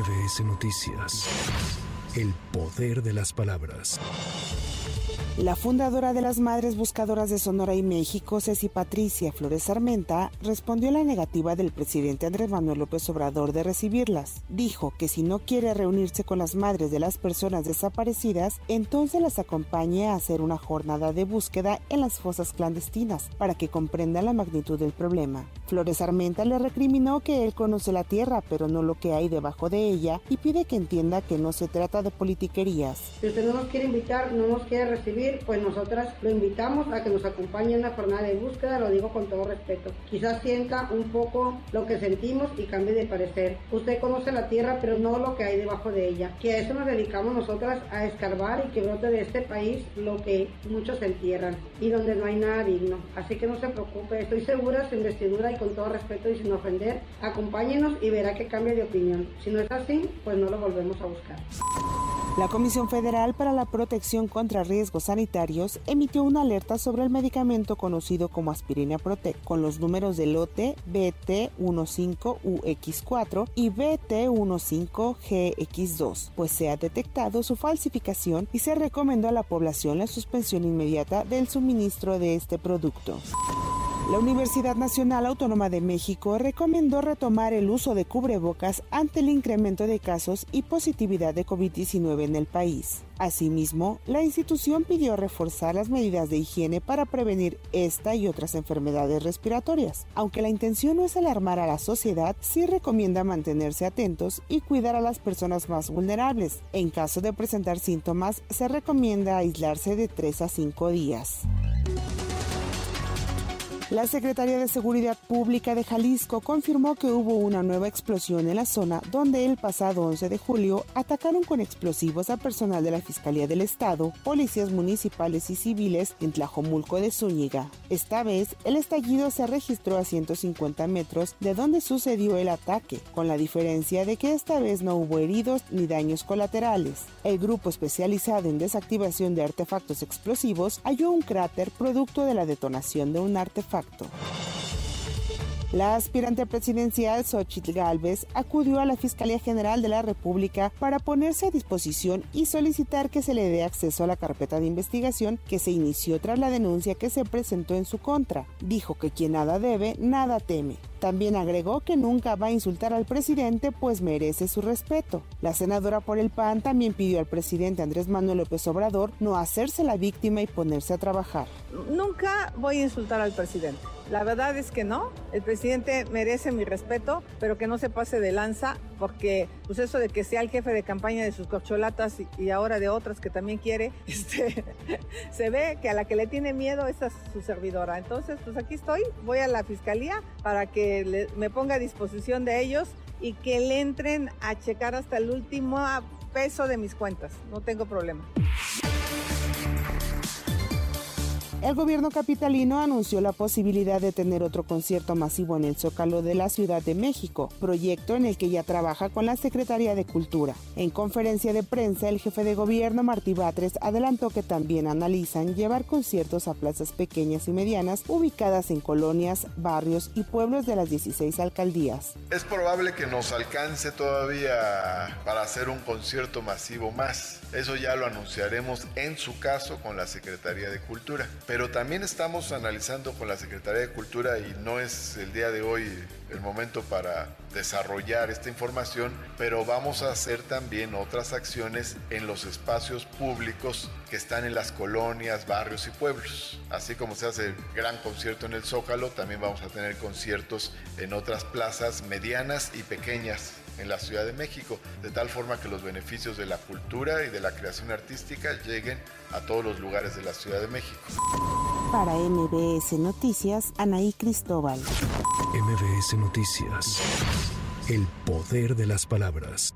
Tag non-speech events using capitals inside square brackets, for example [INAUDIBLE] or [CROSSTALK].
MBS Noticias. El poder de las palabras. La fundadora de las Madres Buscadoras de Sonora y México, Ceci Patricia Flores Armenta, respondió a la negativa del presidente Andrés Manuel López Obrador de recibirlas. Dijo que si no quiere reunirse con las madres de las personas desaparecidas, entonces las acompañe a hacer una jornada de búsqueda en las fosas clandestinas para que comprendan la magnitud del problema. Flores Armenta le recriminó que él conoce la tierra, pero no lo que hay debajo de ella, y pide que entienda que no se trata de politiquerías. Si usted no nos quiere invitar, no nos quiere recibir, pues nosotras lo invitamos a que nos acompañe en la jornada de búsqueda, lo digo con todo respeto. Quizás sienta un poco lo que sentimos y cambie de parecer. Usted conoce la tierra, pero no lo que hay debajo de ella. Que a eso nos dedicamos nosotras, a escarbar y que brote de este país lo que muchos entierran y donde no hay nada digno. Así que no se preocupe, estoy segura, su investidura y con todo respeto y sin ofender, acompáñenos y verá que cambia de opinión. Si no es así, pues no lo volvemos a buscar. La Comisión Federal para la Protección contra Riesgos Sanitarios emitió una alerta sobre el medicamento conocido como aspirina Protec con los números de lote BT15UX4 y BT15GX2, pues se ha detectado su falsificación y se recomendó a la población la suspensión inmediata del suministro de este producto. La Universidad Nacional Autónoma de México recomendó retomar el uso de cubrebocas ante el incremento de casos y positividad de COVID-19 en el país. Asimismo, la institución pidió reforzar las medidas de higiene para prevenir esta y otras enfermedades respiratorias. Aunque la intención no es alarmar a la sociedad, sí recomienda mantenerse atentos y cuidar a las personas más vulnerables. En caso de presentar síntomas, se recomienda aislarse de 3 a 5 días. La Secretaría de Seguridad Pública de Jalisco confirmó que hubo una nueva explosión en la zona donde el pasado 11 de julio atacaron con explosivos a personal de la Fiscalía del Estado, policías municipales y civiles en Tlajomulco de Zúñiga. Esta vez, el estallido se registró a 150 metros de donde sucedió el ataque, con la diferencia de que esta vez no hubo heridos ni daños colaterales. El grupo especializado en desactivación de artefactos explosivos halló un cráter producto de la detonación de un artefacto la aspirante presidencial Xochitl Gálvez acudió a la Fiscalía General de la República para ponerse a disposición y solicitar que se le dé acceso a la carpeta de investigación que se inició tras la denuncia que se presentó en su contra. Dijo que quien nada debe, nada teme. También agregó que nunca va a insultar al presidente, pues merece su respeto. La senadora por el PAN también pidió al presidente Andrés Manuel López Obrador no hacerse la víctima y ponerse a trabajar. Nunca voy a insultar al presidente. La verdad es que no. El presidente merece mi respeto, pero que no se pase de lanza, porque pues eso de que sea el jefe de campaña de sus corcholatas y, ahora de otras que también quiere, [LAUGHS] este, se ve que a la que le tiene miedo es a su servidora. Entonces, pues aquí estoy, voy a la fiscalía para que me ponga a disposición de ellos y que le entren a checar hasta el último peso de mis cuentas. No tengo problema. El gobierno capitalino anunció la posibilidad de tener otro concierto masivo en el Zócalo de la Ciudad de México, proyecto en el que ya trabaja con la Secretaría de Cultura. En conferencia de prensa, el jefe de gobierno Martí Batres adelantó que también analizan llevar conciertos a plazas pequeñas y medianas ubicadas en colonias, barrios y pueblos de las 16 alcaldías. Es probable que nos alcance todavía para hacer un concierto masivo más. Eso ya lo anunciaremos en su caso con la Secretaría de Cultura pero también estamos analizando con la Secretaría de Cultura y no es el día de hoy el momento para desarrollar esta información, pero vamos a hacer también otras acciones en los espacios públicos que están en las colonias, barrios y pueblos. Así como se hace gran concierto en el Zócalo, también vamos a tener conciertos en otras plazas medianas y pequeñas en la Ciudad de México, de tal forma que los beneficios de la cultura y de la creación artística lleguen a todos los lugares de la Ciudad de México. Para MBS Noticias, Anaí Cristóbal. MBS Noticias. El poder de las palabras.